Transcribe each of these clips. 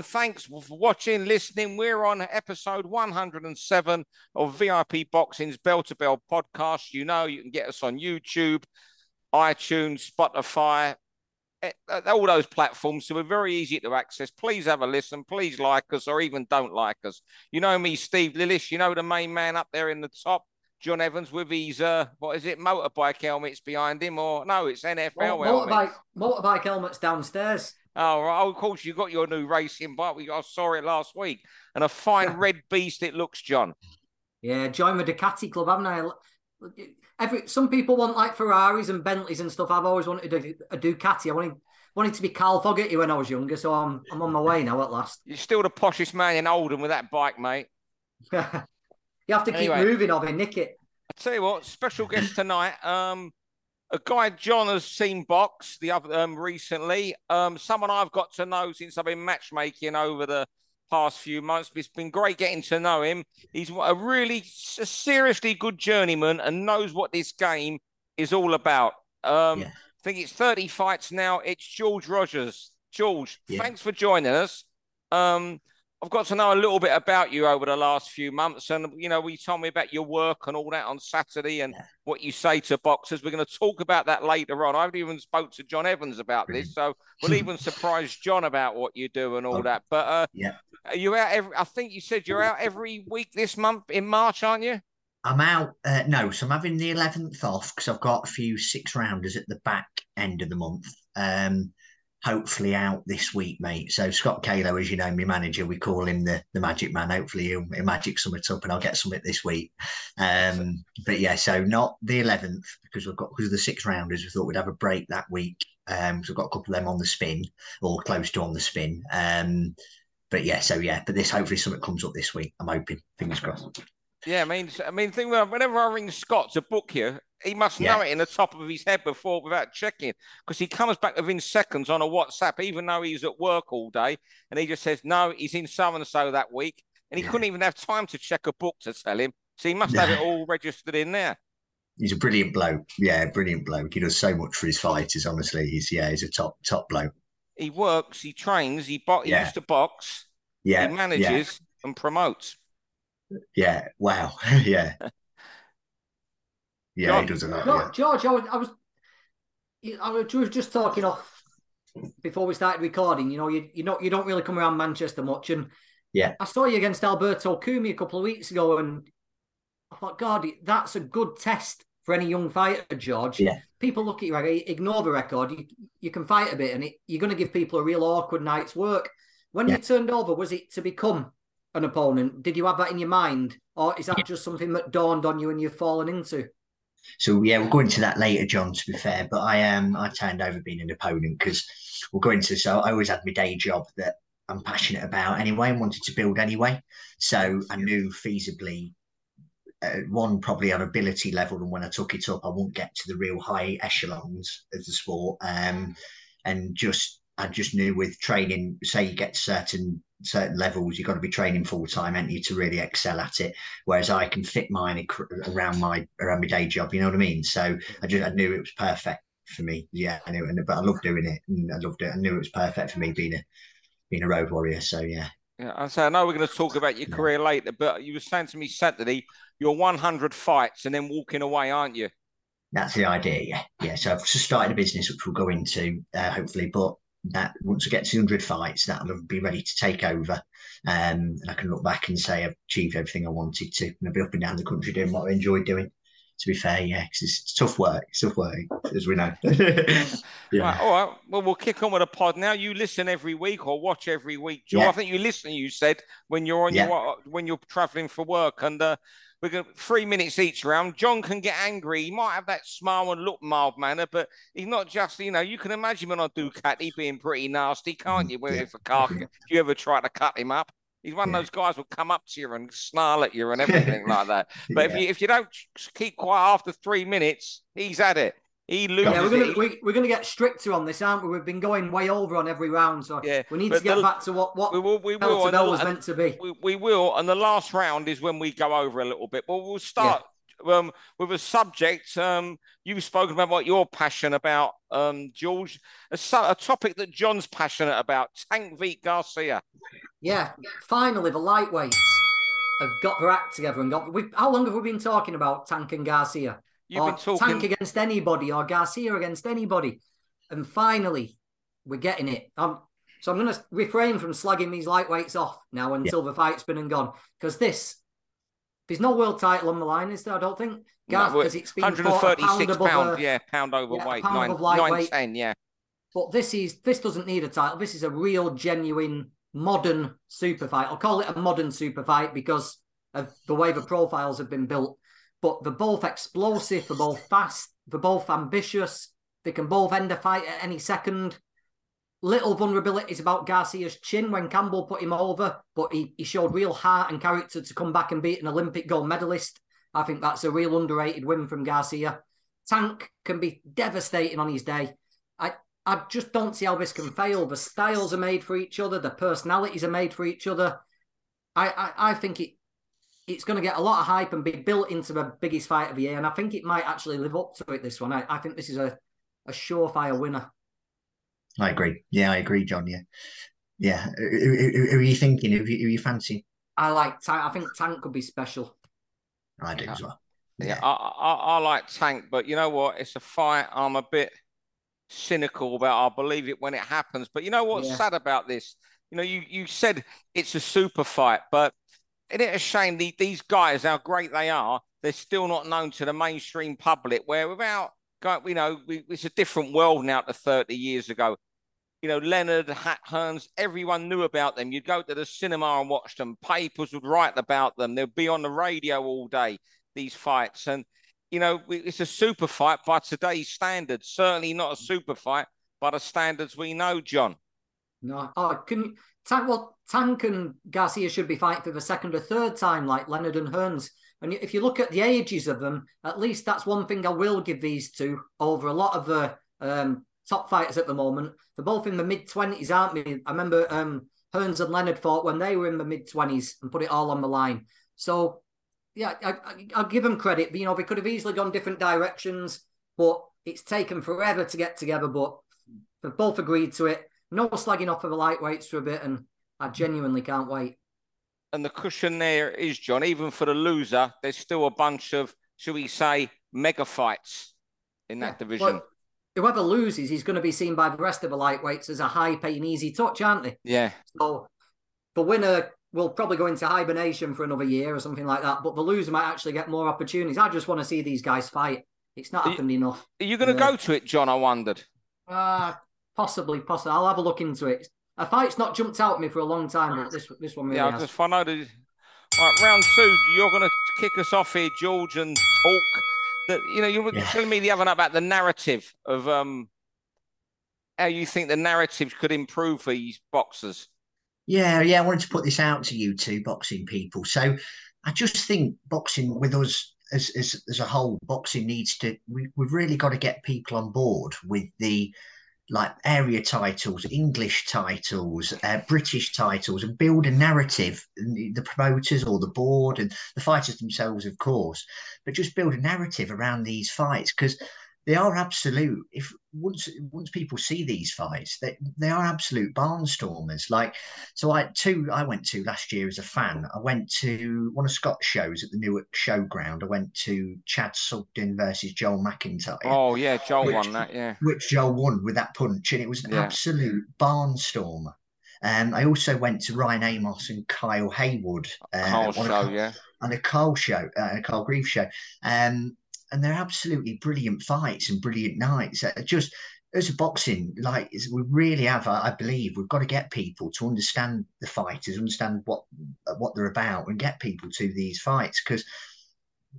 and thanks for watching, listening. We're on episode 107 of VIP Boxing's Bell to Bell podcast. You know, you can get us on YouTube, iTunes, Spotify, eh, all those platforms. So we're very easy to access. Please have a listen. Please like us or even don't like us. You know me, Steve Lillis. You know the main man up there in the top. John Evans with his uh, what is it, motorbike helmets behind him, or no, it's NFL well, motorbike motorbike helmets downstairs. Oh, right. oh, of course, you got your new racing bike. We I saw it last week, and a fine red beast it looks, John. Yeah, join the Ducati club, haven't I? Every some people want like Ferraris and Bentleys and stuff. I've always wanted a, a Ducati. I wanted wanted to be Carl Fogarty when I was younger, so I'm I'm on my way now at last. You're still the poshest man in Oldham with that bike, mate. You have to keep moving of it, nick it. I tell you what, special guest tonight. Um, a guy John has seen box the other um recently. Um, someone I've got to know since I've been matchmaking over the past few months. It's been great getting to know him. He's a really a seriously good journeyman and knows what this game is all about. Um, yeah. I think it's 30 fights now. It's George Rogers. George, yeah. thanks for joining us. Um, I've got to know a little bit about you over the last few months, and you know, you told me about your work and all that on Saturday, and yeah. what you say to boxers. We're going to talk about that later on. I haven't even spoke to John Evans about this, so we'll even surprise John about what you do and all oh, that. But uh, yeah, are you out every? I think you said you're out every week this month in March, aren't you? I'm out. Uh, no, so I'm having the 11th off because I've got a few six rounders at the back end of the month. Um, hopefully out this week, mate. So Scott Kalo, as you know, my manager, we call him the, the magic man. Hopefully he'll, he'll magic something up and I'll get something this week. Um, but yeah, so not the 11th because we've got because of the six rounders, we thought we'd have a break that week. Um, so we've got a couple of them on the spin or close to on the spin. Um, but yeah, so yeah, but this hopefully something comes up this week. I'm hoping, fingers crossed. Yeah, I mean, I mean, think whenever I ring Scott to book you, he must yeah. know it in the top of his head before without checking because he comes back within seconds on a WhatsApp, even though he's at work all day, and he just says, "No, he's in so and so that week," and he yeah. couldn't even have time to check a book to tell him, so he must have it all registered in there. He's a brilliant bloke. Yeah, brilliant bloke. He does so much for his fighters. Honestly, he's yeah, he's a top top bloke. He works. He trains. He bo- he used to box. Yeah, he manages and promotes. Yeah. Wow. yeah. Yeah, George, he does a lot. yeah. George, I was, I was, I was just talking off before we started recording. You know, you you don't you don't really come around Manchester much, and yeah, I saw you against Alberto Cumi a couple of weeks ago, and I thought, God, that's a good test for any young fighter, George. Yeah. People look at you, like, ignore the record. You, you can fight a bit, and it, you're going to give people a real awkward night's work. When yeah. you turned over, was it to become an opponent? Did you have that in your mind, or is that yeah. just something that dawned on you and you've fallen into? So yeah, we'll go into that later, John. To be fair, but I um I turned over being an opponent because we'll go into so I always had my day job that I'm passionate about anyway and wanted to build anyway. So I knew feasibly uh, one probably on ability level, and when I took it up, I won't get to the real high echelons of the sport. Um, and just I just knew with training, say you get certain certain levels, you've got to be training full time, ain't you, to really excel at it. Whereas I can fit mine around my around my day job. You know what I mean? So I just I knew it was perfect for me. Yeah, I knew, but I love doing it, and I loved it. I knew it was perfect for me being a being a road warrior. So yeah. Yeah, I say I know we're going to talk about your career later, but you were saying to me Saturday you're 100 fights and then walking away, aren't you? That's the idea, yeah, yeah. So I've just started a business which we'll go into uh, hopefully, but that once I get 200 fights, that'll be ready to take over. Um, and I can look back and say I've achieved everything I wanted to. And I'll be up and down the country doing what I enjoy doing. To be fair, yeah, because it's, tough work. It's tough work, as we know. yeah. Right, all right. Well, we'll kick on with a pod now. You listen every week or watch every week, Joe. Yeah. I think you listen. You said when you're on yeah. your when you're traveling for work, and uh, we're going three minutes each round. John can get angry. He might have that smile and look mild manner, but he's not just, you know, you can imagine when I do on he being pretty nasty, can't you? Where yeah. if a car, if you ever try to cut him up. He's one yeah. of those guys who'll come up to you and snarl at you and everything like that. But yeah. if you if you don't keep quiet after three minutes, he's at it. He loses. Yeah, we're gonna we, we're gonna get stricter on this, aren't we? We've been going way over on every round, so yeah, we need to get the, back to what what we will, we will, was meant to be. We, we, will, and the last round is when we go over a little bit. Well, we'll start. um, with a subject. Um, you've spoken about what you're passionate about, um, George. A, a topic that John's passionate about: Tank v Garcia. Yeah, finally the lightweights have got their act together and got. how long have we been talking about Tank and Garcia? You've or been talking Tank against anybody or Garcia against anybody, and finally we're getting it. Um, so I'm going to refrain from slagging these lightweights off now until yeah. the fight's been and gone because this there's no world title on the line, is there? I don't think. Garth, no, it's been 136 pound, yeah, pound overweight, yeah, pound nine, nine, ten, yeah. But this is this doesn't need a title. This is a real, genuine, modern super fight. I'll call it a modern super fight because of the way the profiles have been built. But they're both explosive, they're both fast, they're both ambitious. They can both end a fight at any second little vulnerabilities about Garcia's chin when Campbell put him over, but he, he showed real heart and character to come back and beat an Olympic gold medalist. I think that's a real underrated win from Garcia. Tank can be devastating on his day. I, I just don't see how this can fail. The styles are made for each other, the personalities are made for each other. I, I, I think it it's going to get a lot of hype and be built into the biggest fight of the year. And I think it might actually live up to it, this one. I, I think this is a, a surefire winner. I agree. Yeah, I agree, John. Yeah, yeah. Who, who, who are you thinking? Who, who you fancy? I like Tank. I think Tank could be special. I do as well. Yeah, yeah I, I, I like Tank, but you know what? It's a fight. I'm a bit cynical about. I'll believe it when it happens. But you know what's yeah. sad about this? You know, you you said it's a super fight, but isn't it a shame the, these guys, how great they are, they're still not known to the mainstream public. Where without you know, we, it's a different world now to 30 years ago. You know, Leonard, Hat Hearns, everyone knew about them. You'd go to the cinema and watch them. Papers would write about them. They'd be on the radio all day, these fights. And, you know, it's a super fight by today's standards. Certainly not a mm. super fight by the standards we know, John. No. Can you, Tank, well, Tank and Garcia should be fighting for the second or third time, like Leonard and Hearns. And if you look at the ages of them, at least that's one thing I will give these two over a lot of the um, top fighters at the moment. They're both in the mid 20s, aren't they? I remember um, Hearns and Leonard fought when they were in the mid 20s and put it all on the line. So, yeah, I, will give them credit. You know, they could have easily gone different directions, but it's taken forever to get together. But they've both agreed to it. No slagging off of the lightweights for a bit, and I genuinely can't wait and the cushion there is, John, even for the loser, there's still a bunch of, shall we say, mega fights in that yeah. division. Whoever loses he's going to be seen by the rest of the lightweights as a high paying, easy touch, aren't they? Yeah. So the winner will probably go into hibernation for another year or something like that, but the loser might actually get more opportunities. I just want to see these guys fight. It's not happened enough. Are you going to go to it, John? I wondered. Uh, possibly, possibly. I'll have a look into it a fight's not jumped out at me for a long time, but this this one really yeah, has. I know the right, round two. You're going to kick us off here, George, and talk. That you know, you were yeah. telling me the other night about the narrative of um how you think the narrative could improve for these boxers. Yeah, yeah. I wanted to put this out to you two boxing people. So I just think boxing with us as as, as a whole, boxing needs to. We, we've really got to get people on board with the like area titles, English titles, uh, British titles, and build a narrative. The promoters or the board and the fighters themselves, of course, but just build a narrative around these fights because they are absolute. If once once people see these fights, they they are absolute barnstormers. Like so, I two I went to last year as a fan. I went to one of Scott's shows at the Newark Showground. I went to Chad Sugden versus Joel McIntyre. Oh yeah, Joel which, won that. Yeah, which Joel won with that punch, and it was an yeah. absolute barnstormer. Um, I also went to Ryan Amos and Kyle Haywood uh, show, a, yeah, on a Carl show, uh, a Carl Greaves show. Um, and they're absolutely brilliant fights and brilliant nights. Just as a boxing, like we really have, I believe, we've got to get people to understand the fighters, understand what what they're about, and get people to these fights because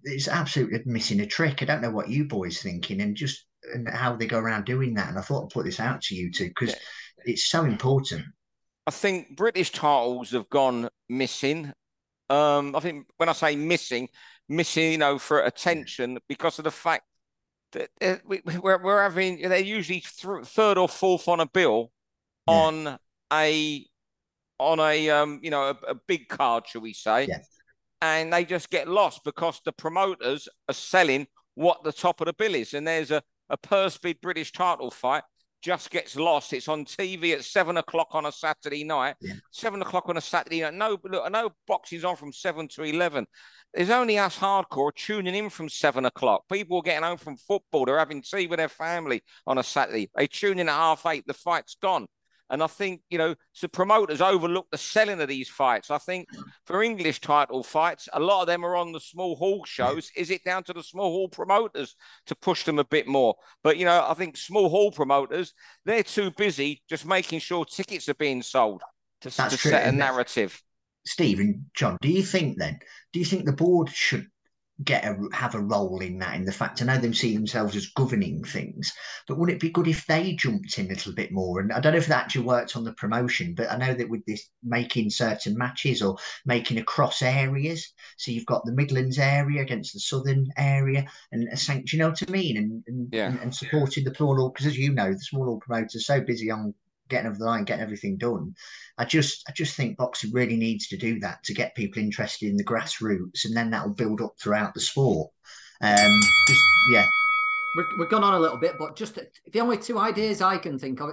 it's absolutely missing a trick. I don't know what you boys thinking, and just and how they go around doing that. And I thought I'd put this out to you two because yeah. it's so important. I think British titles have gone missing. Um, I think when I say missing, missing, you know, for attention because of the fact that uh, we, we're, we're having, they're usually th- third or fourth on a bill yeah. on a, on a, um, you know, a, a, big card, shall we say. Yeah. and they just get lost because the promoters are selling what the top of the bill is. And there's a, a purse bid British title fight just gets lost. It's on TV at seven o'clock on a Saturday night. Yeah. Seven o'clock on a Saturday night. No, look, know boxing's on from seven to eleven. There's only us hardcore tuning in from seven o'clock. People are getting home from football. They're having tea with their family on a Saturday. They tune in at half eight. The fight's gone. And I think, you know, so promoters overlook the selling of these fights. I think for English title fights, a lot of them are on the small hall shows. Is it down to the small hall promoters to push them a bit more? But, you know, I think small hall promoters, they're too busy just making sure tickets are being sold to, to set a narrative. Steve and John, do you think then, do you think the board should get a have a role in that in the fact I know them see themselves as governing things. But would it be good if they jumped in a little bit more? And I don't know if that actually worked on the promotion but I know that with this making certain matches or making across areas so you've got the Midlands area against the Southern area and do you know what I mean? And and, yeah. and, and supporting the plural because as you know the small all promoters are so busy on getting over the line, getting everything done. I just I just think boxing really needs to do that to get people interested in the grassroots, and then that will build up throughout the sport. Um, just, yeah. We've, we've gone on a little bit, but just the only two ideas I can think of,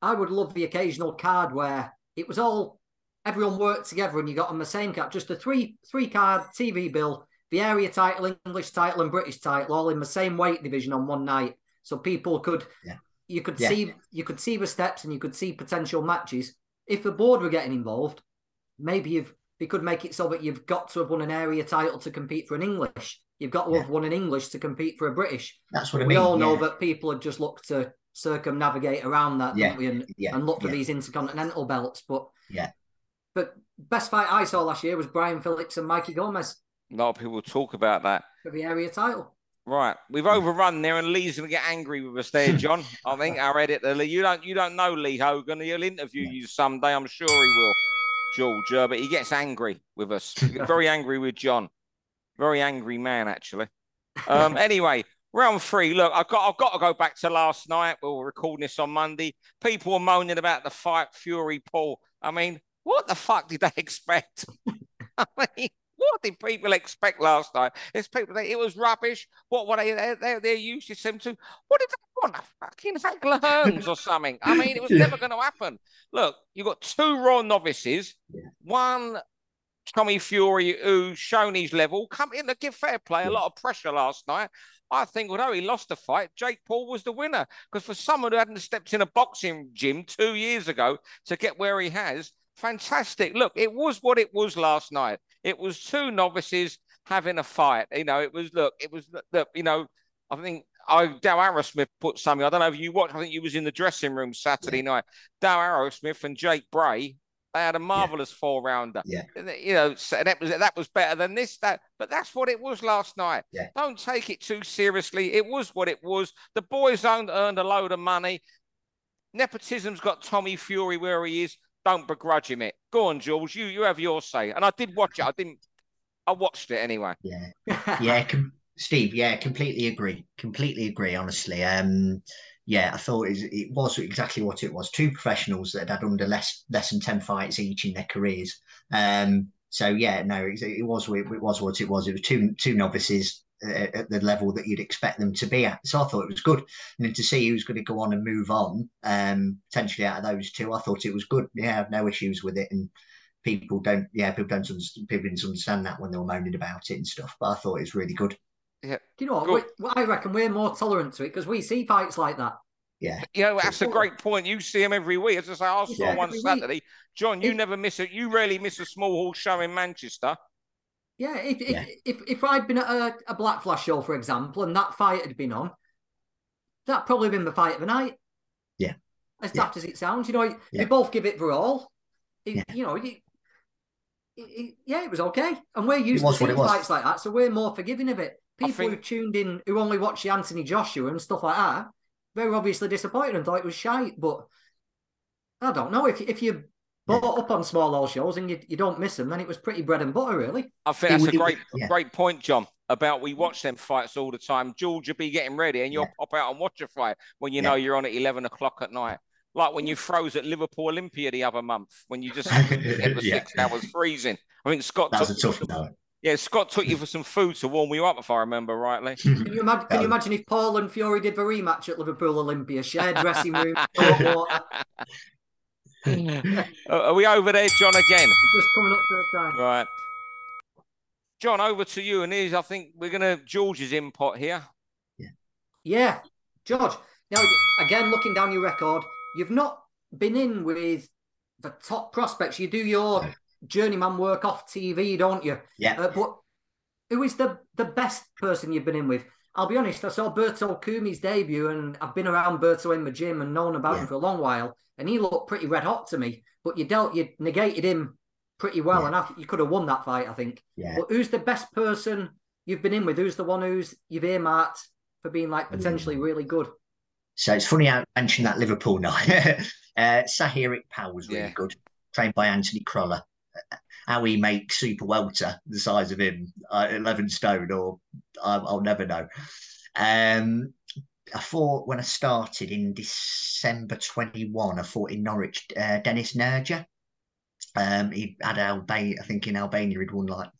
I would love the occasional card where it was all everyone worked together and you got on the same card, just a three three card TV bill, the area title, English title, and British title, all in the same weight division on one night, so people could yeah you could yeah. see you could see the steps and you could see potential matches. If the board were getting involved, maybe you've they could make it so that you've got to have won an area title to compete for an English. You've got to yeah. have won an English to compete for a British. That's what I we mean. all know yeah. that people have just looked to circumnavigate around that, yeah. and, yeah. and look for yeah. these intercontinental belts. But yeah, but best fight I saw last year was Brian Phillips and Mikey Gomez. A lot of people talk about that for the area title. Right, we've overrun there, and Lee's gonna get angry with us there, John. I think our editor Lee. You don't, you don't know Lee Hogan. He'll interview you someday. I'm sure he will, George. Uh, but he gets angry with us. Very angry with John. Very angry man, actually. Um, anyway, round three. Look, I've got, I've got to go back to last night. We were recording this on Monday. People were moaning about the fight, Fury Paul. I mean, what the fuck did they expect? I mean, what did people expect last night? It's people. They, it was rubbish. What were they? They they they're used to them. What did they want? A fucking Hagler Hearns or something? I mean, it was never going to happen. Look, you've got two raw novices. Yeah. One Tommy Fury who's shown his level. Come in to give fair play. A lot of pressure last night. I think although he lost the fight, Jake Paul was the winner. Because for someone who hadn't stepped in a boxing gym two years ago to get where he has, fantastic. Look, it was what it was last night. It was two novices having a fight. You know, it was look, it was the you know, I think I Dow Arrowsmith put something. I don't know if you watched. I think you was in the dressing room Saturday yeah. night. Dow Arrowsmith and Jake Bray. They had a marvelous yeah. four rounder. Yeah. You know, that was that was better than this. That, but that's what it was last night. Yeah. Don't take it too seriously. It was what it was. The boys owned, earned a load of money. Nepotism's got Tommy Fury where he is don't begrudge him it. Go on, Jules. You you have your say. And I did watch it. I didn't. I watched it anyway. Yeah, yeah, com- Steve. Yeah, completely agree. Completely agree. Honestly, um, yeah, I thought it, it was exactly what it was. Two professionals that had had under less less than ten fights each in their careers. Um, so yeah, no, it, it was it was what it was. It was two two novices at the level that you'd expect them to be at. So I thought it was good. And then to see who's going to go on and move on, um, potentially out of those two, I thought it was good. Yeah, I have no issues with it. And people don't, yeah, people don't understand, people didn't understand that when they were moaning about it and stuff. But I thought it was really good. Yeah. Do you know what? We, I reckon we're more tolerant to it because we see fights like that. Yeah. You know, that's a great point. You see them every week. As I say, I saw yeah. one Saturday. Week. John, you it, never miss it. You rarely miss a small hall show in Manchester. Yeah, if, yeah. if if if I'd been at a, a Black Flash show, for example, and that fight had been on, that probably been the fight of the night. Yeah. As yeah. as it sounds, you know, yeah. they both give it for all. It, yeah. You know, it, it, yeah, it was okay, and we're used to seeing fights like that, so we're more forgiving of it. People think... who tuned in, who only watched the Anthony Joshua and stuff like that, very obviously disappointed and thought it was shite. But I don't know if if you bought up on small hall shows and you, you don't miss them, then it was pretty bread and butter, really. I think that's a great yeah. great point, John. About we watch them fights all the time. George will be getting ready, and you'll yeah. pop out and watch a fight when you yeah. know you're on at eleven o'clock at night. Like when you froze at Liverpool Olympia the other month, when you just it was six hours freezing. I think Scott that was a tough night. Yeah, Scott took you for some food to warm you up, if I remember rightly. Can you imagine? Can you um, imagine if Paul and Fury did the rematch at Liverpool Olympia, shared dressing room, water? Are we over there, John? Again, just coming up to the time. right? John, over to you. And here's, I think, we're gonna George's input here. Yeah, George. Now again, looking down your record, you've not been in with the top prospects. You do your journeyman work off TV, don't you? Yeah. Uh, but who is the the best person you've been in with? I'll be honest. I saw Berto Kumi's debut, and I've been around Berto in the gym and known about Yeah. him for a long while, and he looked pretty red hot to me. But you dealt, you negated him pretty well, Yeah. and I think you could have won that fight. I think. Yeah. But who's the best person you've been in with? Who's the one who's you've earmarked for being like potentially Mm. really good? So it's funny how you mentioned that Liverpool night. uh, Sahirik Powell was really Yeah. good, trained by Anthony Crolla. How he makes super welter the size of him, uh, eleven stone, or I'll, I'll never know. Um, I fought when I started in December twenty one. I fought in Norwich. Uh, Dennis Nerja. Um, he had Albania. I think in Albania he'd won like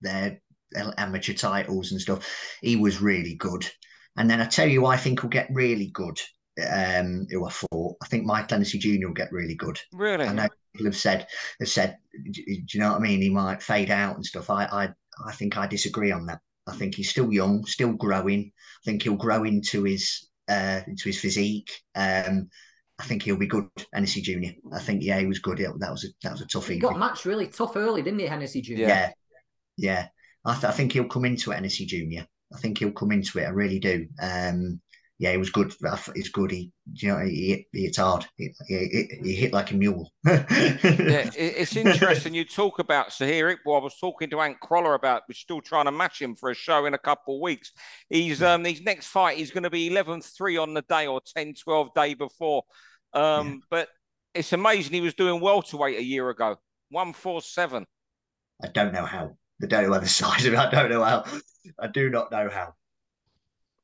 their amateur titles and stuff. He was really good. And then I tell you, I think will get really good. Um, who I fought, I think Mike Hennessy Jr. will get really good. Really? I know have said have said, do do you know what I mean? He might fade out and stuff. I I I think I disagree on that. I think he's still young, still growing. I think he'll grow into his uh into his physique. Um, I think he'll be good. Hennessy Jr. I think yeah, he was good. That was a that was a tough He evening. got matched really tough early, didn't he, Hennessy Jr.? Yeah. Yeah, yeah. I, th- I think he'll come into it, Hennessy Junior. I think he'll come into it. I really do. Um, yeah, he was good. It's good. He, you know, he hit, he hits hard. He, he, he hit like a mule. Yeah, it's interesting you talk about Sahirik. Well, I was talking to Ant Crolla about. We're still trying to match him for a show in a couple of weeks. He's um his next fight. is going to be 11-3 on the day or 10-12 day before. Um, but it's amazing he was doing welterweight a year ago. One four seven. I don't know how. I don't know other side of it. I don't know how. I do not know how.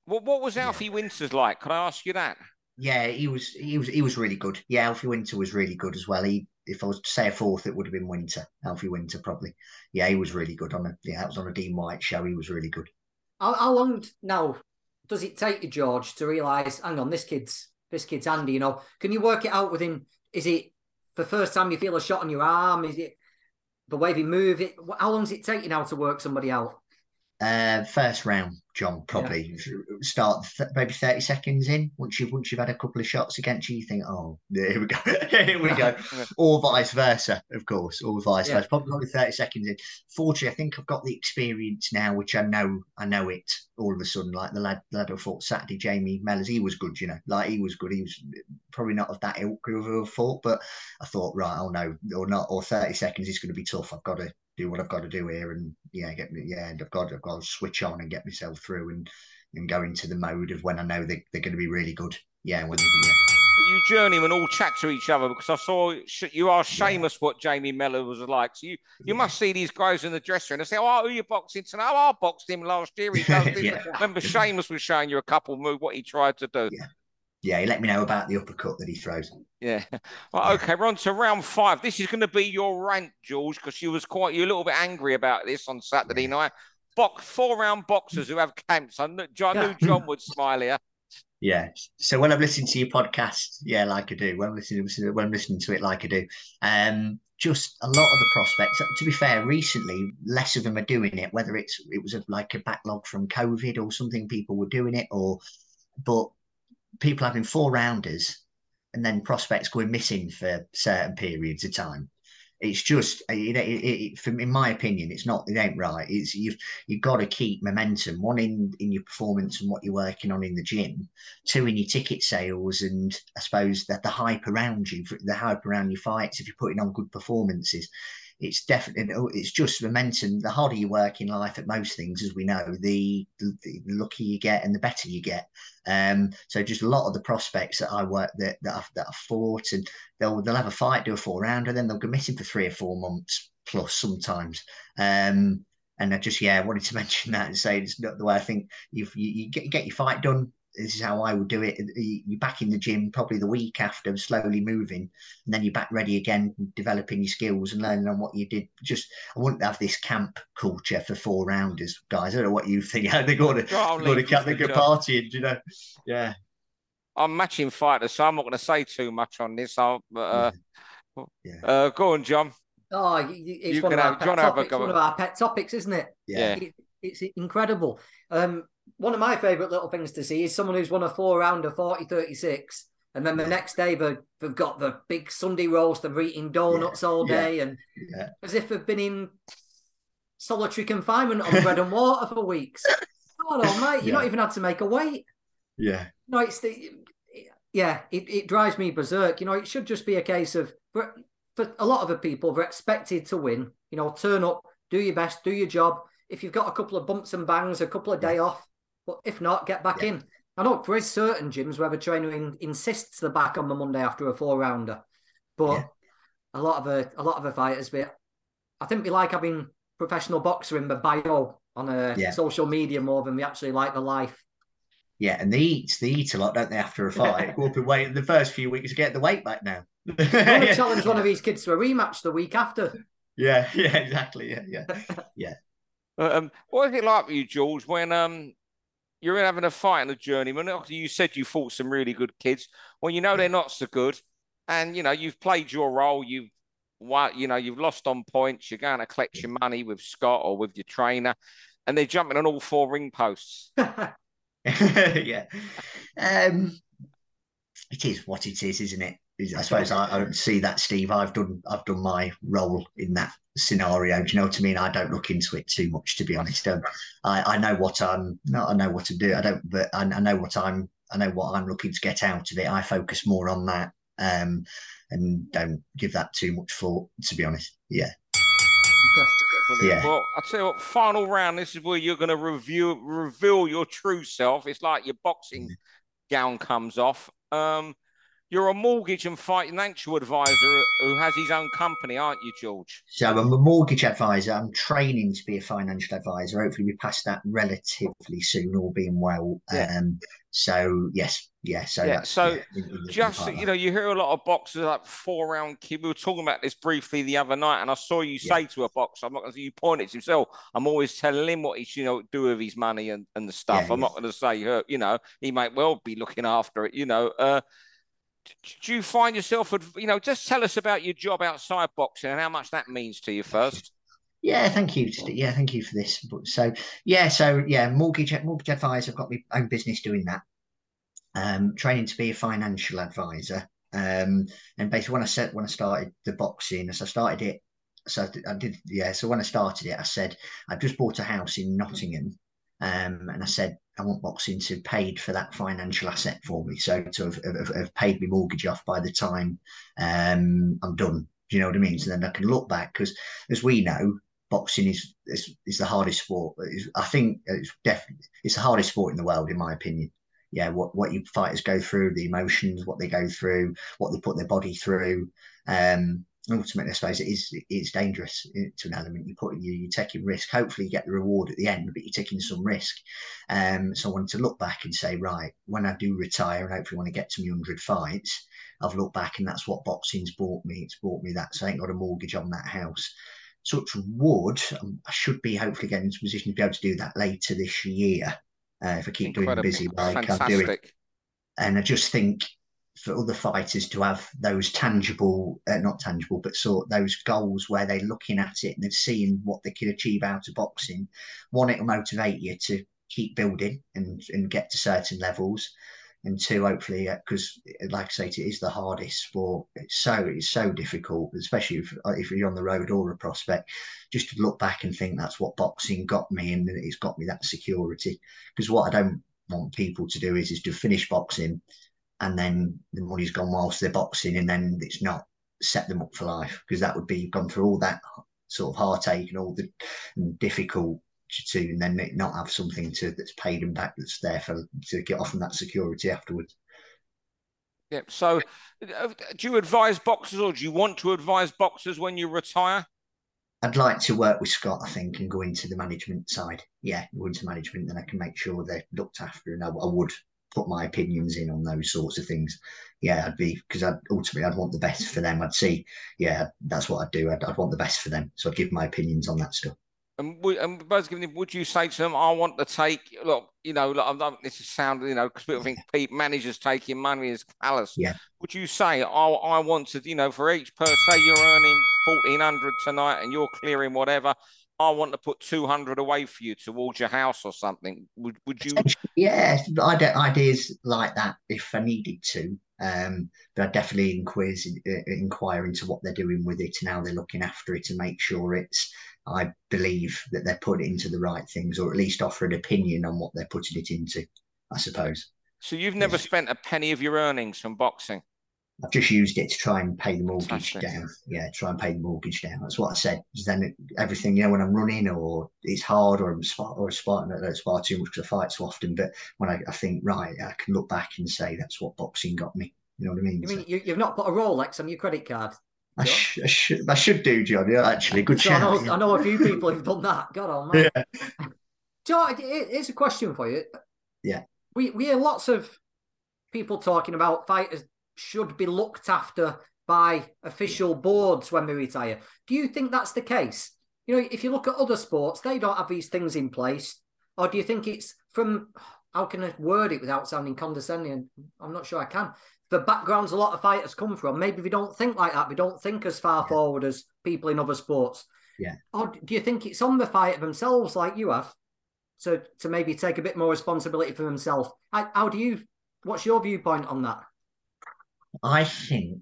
What what was Yeah. Alfie Winters like? Can I ask you that? Yeah, he was. He was. He was really good. Yeah, Alfie Winter was really good as well. He, if I was to say a fourth, it would have been Winter. Alfie Winter probably. Yeah, he was really good on a. Yeah, it was on a Dean White show. He was really good. How, how long now does it take you, George, to realise? Hang on, this kid's this kid's handy. You know, can you work it out with him? Is it the first time you feel a shot on your arm? Is it the way they move? It. How long does it take you now to work somebody out? Uh, first round, John. Probably start th- maybe thirty seconds in. Once you've once you've had a couple of shots against you, you think, oh, yeah, here we go, here we go. Or vice versa, of course, or vice Yeah. versa. Probably, probably thirty seconds in. Fortunately, I think I've got the experience now, which I know I know it all of a sudden. Like the lad, the lad I fought Saturday, Jamie Mellors, he was good, you know. Like he was good. He was probably not of that ilk who I've fought, but I thought, right, oh no, or not, or thirty seconds is going to be tough. I've got to do what I've got to do here, and yeah, get me, yeah, and I've got, I've got to switch on and get myself through and and go into the mode of when I know they, they're going to be really good. Yeah, when they, yeah. But you journeymen all chat to each other because I saw sh- you are Seamus what Jamie Mellor was like. So you, you Yeah. must see these guys in the dressing room and say, "Oh, who you boxing tonight? Oh, I boxed him last year. He does this." Yeah. Remember, Seamus was showing you a couple move what he tried to do. Yeah. he let me know about the uppercut that he throws. Yeah. Well, okay, we're on to round five. This is going to be your rant, George, because you was quite you a little bit angry about this on Saturday Yeah. night. Box four round boxers who have camps. I knew, I knew John would smile here. Yeah. So when I'm listening to your podcast, yeah, like I do, when I'm listening when I'm listening to it like I do, um, just a lot of the prospects. To be fair, recently less of them are doing it. Whether it's it was a, like a backlog from COVID or something, people were doing it, or but people having four rounders and then prospects going missing for certain periods of time. It's just, uh, know, it, it, from, in my opinion, it's not, it ain't right. It's you've you've got to keep momentum. One in in your performance and what you're working on in the gym. Two in your ticket sales and I suppose that the hype around you, the hype around your fights. If you're putting on good performances, it's definitely it's just momentum. The harder you work in life at most things, as we know, the the, the luckier you get and the better you get. Um, so just a lot of the prospects that I work that that I've, that I've fought and they'll they'll have a fight, do a four rounder, and then they'll go missing for three or four months plus sometimes. Um, and I just yeah, I wanted to mention that and say it's not the way I think you you get, get your fight done this is how I would do it. You're back in the gym probably the week after, slowly moving, and then you're back ready again, developing your skills and learning on what you did. Just I wouldn't have this camp culture for four rounders, guys. I don't know what you think. They go to go to camp, they go partying, you know? Yeah. I'm matching fighters, so I'm not going to say too much on this. I'll, uh, yeah. Uh, go on, John. Oh, it's one of, have, topics, one of, our pet topics, isn't it? Yeah. It, it's incredible. Um, one of my favourite little things to see is someone who's won a four rounder 40 36, and then the next day they've, they've got the big Sunday roast, they're eating donuts yeah. all day, and as if they've been in solitary confinement on bread and water for weeks. God almighty, you're not even had to make a weight. Yeah. No, it's the yeah, it, it drives me berserk. You know, it should just be a case of for, for a lot of the people, they're expected to win. You know, turn up, do your best, do your job. If you've got a couple of bumps and bangs, a couple of day off, but if not, get back yeah. in. I know there is certain gyms where the trainer in, insists they're back on the Monday after a four rounder, but yeah. a lot of the a lot of the fighters, but I think we like having professional boxer in the bio on a uh, yeah. social media more than we actually like the life. Yeah, and they eat they eat a lot, don't they? After a fight, go up in weight in the first few weeks, to get the weight back now. I'm going to challenge one of these kids to a rematch the week after. Yeah, yeah, exactly. Yeah, yeah, yeah. Um, what is it like for you, George, when um you're having a fight in the journeyman? You said you fought some really good kids. Well, you know they're not so good, and you know you've played your role. You've what you know you've lost on points. You're going to collect your money with Scott or with your trainer, and they're jumping on all four ring posts. yeah, um, it is what it is, isn't it? I suppose I, I, don't see that, Steve. I've done I've done my role in that scenario. Do you know what I mean? I don't look into it too much, to be honest. Um, I I know what I'm. No, I know what to do. I don't, but I, I, know what I'm. I know what I'm looking to get out of it. I focus more on that, um, and don't give that too much thought. To be honest, yeah. Yeah. Well, I'll tell you what, final round, this is where you're going to review, reveal your true self. It's like your boxing mm. gown comes off. Um, you're a mortgage and financial advisor who has his own company, aren't you, George? So I'm a mortgage advisor. I'm training to be a financial advisor. Hopefully, we pass that relatively soon, all being well. Yeah. Um, so yes, yeah. So yeah. So yeah, in, in just you know, you hear a lot of boxers like four round kid. We were talking about this briefly the other night, and I saw you say yeah. to a boxer, "I'm not going to." Say you point it to himself. I'm always telling him what he should you know do with his money and, and the stuff. I'm not going to say, you know, he might well be looking after it. You know, uh, do you find yourself, you know, just tell us about your job outside boxing and how much that means to you first. Yeah, thank you. Yeah, thank you for this. So, yeah, so yeah, mortgage mortgage advisor. I've got my own business doing that. Um, training to be a financial advisor. Um, and basically, when I said when I started the boxing, as I started it, so I did, yeah. So when I started it, I said I've just bought a house in Nottingham, um, and I said I want boxing to have paid for that financial asset for me. So to have, have, have paid my mortgage off by the time um, I'm done. Do you know what I mean? So then I can look back because, as we know, boxing is is, is the hardest sport. It's, I think it's definitely it's the hardest sport in the world, in my opinion. Yeah, what what you fighters go through, the emotions, what they go through, what they put their body through. Um, ultimately, I suppose it is it's dangerous to an element. You put you you're taking risk. Hopefully, you get the reward at the end, but you're taking some risk. Um, so I wanted to look back and say, right, when I do retire, and hopefully when I get to my hundred fights, I've looked back and that's what boxing's bought me. It's bought me that. So I ain't got a mortgage on that house. Such wood, um, I should be hopefully getting into a position to be able to do that later this year. Uh, if I keep Incredible. doing busy like I'm doing. And I just think for other fighters to have those tangible, uh, not tangible, but sort those goals where they're looking at it and they're seeing what they can achieve out of boxing. One, it'll motivate you to keep building and, and get to certain levels. And two, hopefully, because uh, like I say, it is the hardest sport. It's so it's so difficult, especially if, uh, if you're on the road or a prospect. Just to look back and think that's what boxing got me, and it's got me that security. Because what I don't want people to do is is to finish boxing and then the money's gone whilst they're boxing, and then it's not set them up for life because that would be gone through all that sort of heartache and all the and difficult to and then not have something to that's paid them back that's there for to get off from that security afterwards. Yeah. So, uh, do you advise boxers, or do you want to advise boxers when you retire? I'd like to work with Scott, I think, and go into the management side. Yeah, go into management, then I can make sure they're looked after, and I, I would put my opinions in on those sorts of things. Yeah, I'd be because I'd ultimately I'd want the best for them. I'd see, yeah, that's what I'd do. I'd, I'd want the best for them, so I'd give my opinions on that stuff. And would, and would you say to them, I want to take, look, you know, look, I'm not, this is sound, you know, because people think Pete managers taking money is callous. Yeah. Would you say, oh, I want to, you know, for each per say you're earning 1400 tonight and you're clearing whatever, I want to put 200 away for you towards your house or something. Would, would you? Yeah, ideas like that if I needed to. Um, but I definitely inquire, inquire into what they're doing with it and how they're looking after it to make sure it's I believe that they're putting into the right things, or at least offer an opinion on what they're putting it into. I suppose. So you've never spent a penny of your earnings from boxing. I've just used it to try and pay the mortgage Fantastic. down. Yeah, try and pay the mortgage down. That's what I said. Then everything, you know, when I'm running or it's hard or I'm spot or sparring, I don't spar too much because I fight so often. But when I, I, think right, I can look back and say that's what boxing got me. You know what I mean? You mean so, you, have not put a Rolex on your credit card? I, sh- I, should, I should do, John. Yeah, actually, good so I know, I know, a few people who've done that. God almighty. Yeah. John, here's a question for you. Yeah. We we hear lots of people talking about fighters should be looked after by official boards when we retire. Do you think that's the case? You know, if you look at other sports, they don't have these things in place. Or do you think it's from how can I word it without sounding condescending? I'm not sure I can the backgrounds a lot of fighters come from, maybe we don't think like that. We don't think as far yeah. forward as people in other sports. Yeah. Or do you think it's on the fighter themselves, like you have, to to maybe take a bit more responsibility for themselves? How, how do you? What's your viewpoint on that? I think,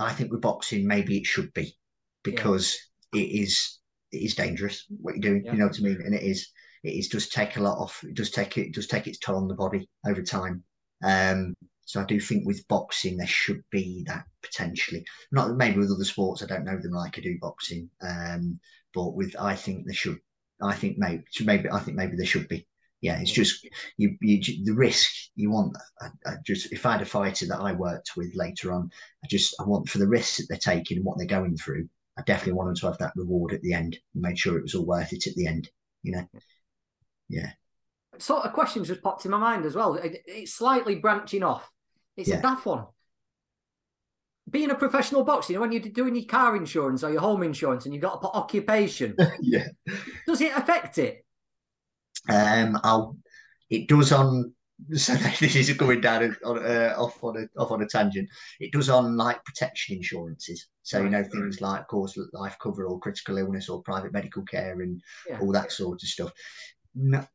I think with boxing, maybe it should be because yeah. it is it is dangerous what you're doing. Yeah. You know what I mean? And it is it is does take a lot off. It does take it does take its toll on the body over time. Um, so I do think with boxing there should be that potentially. Not maybe with other sports, I don't know them like I do boxing. Um, but with I think there should. I think maybe maybe I think maybe there should be. Yeah, it's just you, you the risk you want. I, I just if I had a fighter that I worked with later on, I just I want for the risks that they're taking and what they're going through. I definitely want them to have that reward at the end and make sure it was all worth it at the end. You know, yeah. Sort of question just popped in my mind as well. It's slightly branching off it's yeah. a daft one. Being a professional boxer, you know, when you're doing your car insurance or your home insurance and you've got to put occupation, yeah, does it affect it? Um, I'll. It does on. So this is going down on, uh, off on a off on a tangent. It does on like protection insurances. So you know things like, course, life cover or critical illness or private medical care and yeah. all that sort of stuff. No,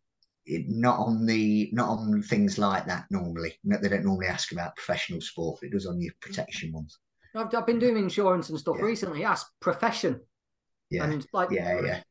not on the not on things like that normally. they don't normally ask about professional sport. It does on your protection ones. I've, I've been doing insurance and stuff yeah. recently. Ask profession. Yeah. And like yeah, yeah.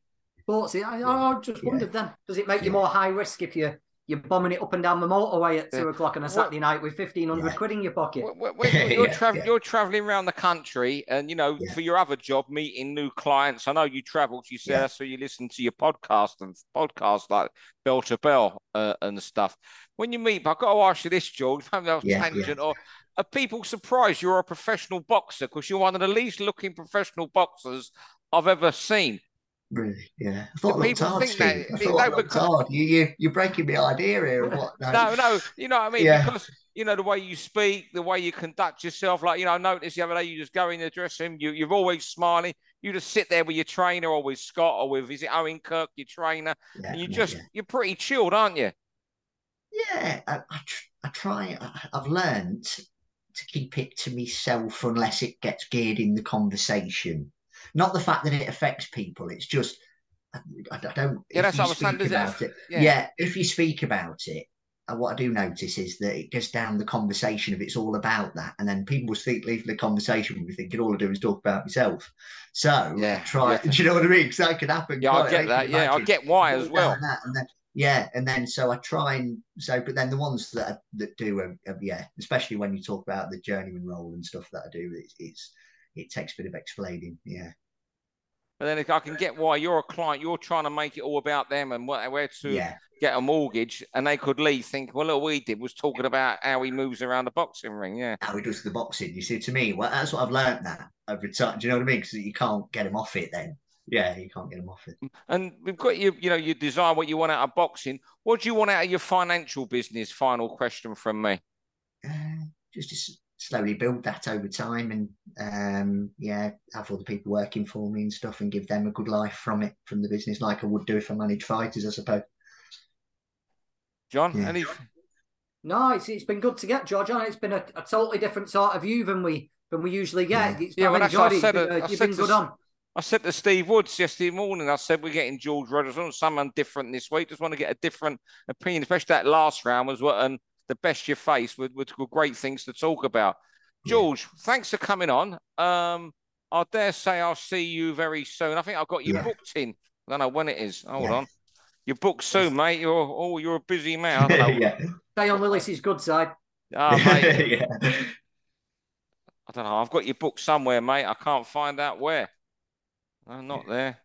Sports. I, I just wondered yeah. then. Does it make yeah. you more high risk if you you're bombing it up and down the motorway at two o'clock on a Saturday night with fifteen hundred yeah. quid in your pocket. When, when you're, yeah, tra- yeah. you're traveling around the country, and you know for your other job, meeting new clients. I know you travelled. You said so. You listen to your podcast and podcasts like Bell to Bell uh, and stuff. When you meet, I've got to ask you this, George. I'm tangent. Or are people surprised you're a professional boxer because you're one of the least looking professional boxers I've ever seen? Really? Yeah. I thought people hard, think that. I thought no, because, hard. You, you, you're breaking the idea here. What? No. no, no. You know what I mean? Yeah. Because, you know, the way you speak, the way you conduct yourself. Like, you know, I noticed the other day you just go in the dressing room, you, you're always smiling. You just sit there with your trainer or with Scott or with, is it Owen Kirk, your trainer? Yeah, and you yeah, just, you're pretty chilled, aren't you? Yeah. I, I, I try, I, I've learned to keep it to myself unless it gets geared in the conversation. Not the fact that it affects people. It's just I, I don't. Yeah, that's what I was saying. About it, yeah. yeah. if you speak about it, uh, what I do notice is that it goes down the conversation of it's all about that, and then people will think leave the conversation with me thinking all I do is talk about myself. So yeah, try. Yeah. Do you know what I mean? Because that could happen. Yeah, I get that. Yeah, I get why as well. That, and then, yeah, and then so I try and so, but then the ones that that do, uh, yeah, especially when you talk about the journeyman role and stuff that I do, it's, it's it takes a bit of explaining. Yeah. But then I can get why you're a client, you're trying to make it all about them and where to yeah. get a mortgage, and they could leave think, well, all we did was talking about how he moves around the boxing ring. Yeah, how he does the boxing. You see, to me, well, that's what I've learned that over time. Do you know what I mean? Because you can't get him off it then. yeah, you can't get them off it. And we've got you, you know, you desire what you want out of boxing. What do you want out of your financial business? Final question from me. Uh, just slowly build that over time and um, yeah, have other people working for me and stuff and give them a good life from it, from the business, like I would do if I managed fighters, I suppose. John, yeah. any? No, it's it's been good to get George on. It's been a, a totally different sort of view than we than we usually get. Yeah, yeah well, enjoyed it. Said, uh, you've been good on. I said to Steve Woods yesterday morning, I said, we're getting George Rogers on someone different this week. Just want to get a different opinion, especially that last round was what and the best you face with, with great things to talk about. George, yeah. thanks for coming on. Um, I dare say I'll see you very soon. I think I've got you yeah. booked in. I don't know when it is. Hold yeah. on. You're booked soon, mate. You're oh, you're a busy man. yeah. Stay on Willis's good side. Oh, mate. yeah. I don't know. I've got your book somewhere, mate. I can't find out where. I'm not there.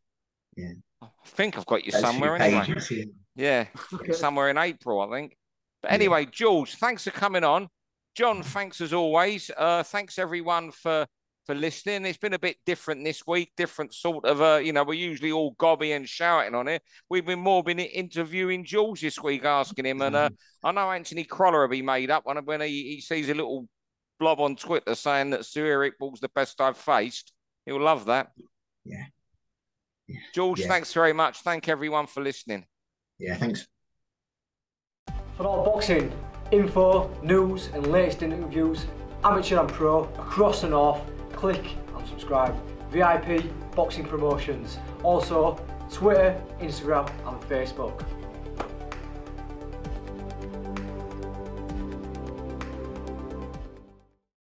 Yeah. I think I've got you That's somewhere anyway. Pages, yeah, somewhere in April, I think. But anyway, yeah. George, thanks for coming on. John, thanks as always. Uh, thanks everyone for for listening. It's been a bit different this week, different sort of, uh, you know, we're usually all gobby and shouting on it. We've been more been interviewing George this week, asking him. And uh, I know Anthony Crolla will be made up when, when he, he sees a little blob on Twitter saying that Eric Ball's the best I've faced. He'll love that. Yeah. yeah. George, yeah. thanks very much. Thank everyone for listening. Yeah, thanks. For all boxing, info, news, and latest interviews, amateur and pro, across the north, click and subscribe. VIP Boxing Promotions. Also, Twitter, Instagram, and Facebook.